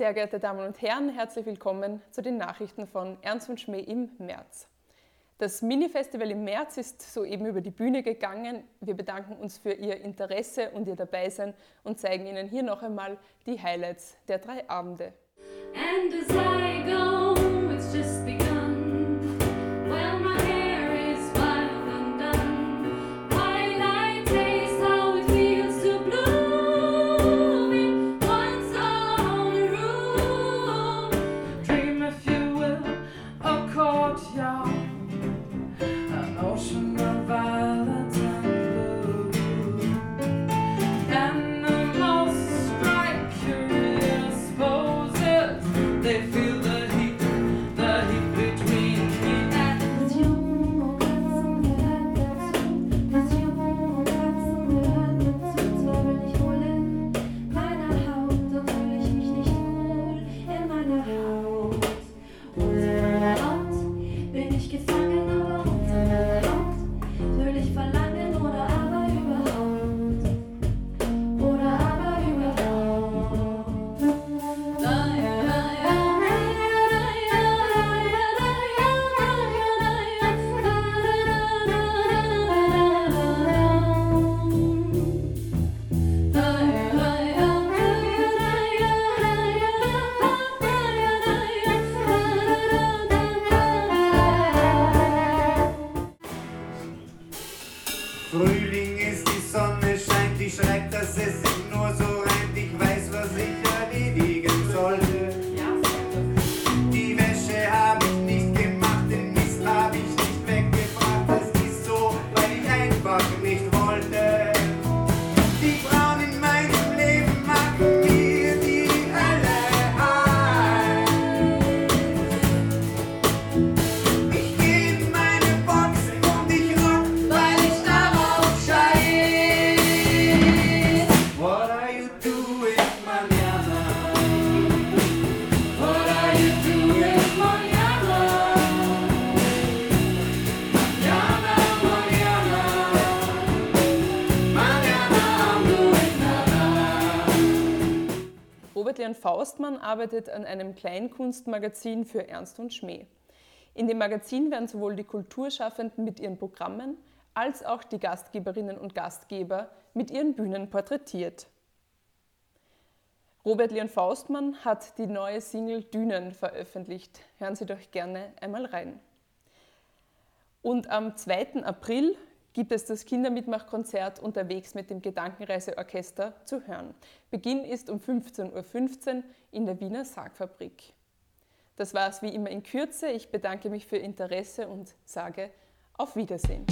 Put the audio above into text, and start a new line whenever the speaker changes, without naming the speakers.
Sehr geehrte Damen und Herren, herzlich willkommen zu den Nachrichten von Ernst und Schmäh im März. Das Mini-Festival im März ist soeben über die Bühne gegangen. Wir bedanken uns für Ihr Interesse und Ihr Dabeisein und zeigen Ihnen hier noch einmal die Highlights der drei Abende. Leon Faustmann arbeitet an einem Kleinkunstmagazin für Ernst und Schmäh. In dem Magazin werden sowohl die Kulturschaffenden mit ihren Programmen als auch die Gastgeberinnen und Gastgeber mit ihren Bühnen porträtiert. Robert Leon Faustmann hat die neue Single Dünen veröffentlicht. Hören Sie doch gerne einmal rein. Und am 2. April gibt es das Kindermitmachkonzert unterwegs mit dem Gedankenreiseorchester zu hören. Beginn ist um 15.15 Uhr in der Wiener Sargfabrik. Das war es wie immer in Kürze. Ich bedanke mich für Ihr Interesse und sage auf Wiedersehen.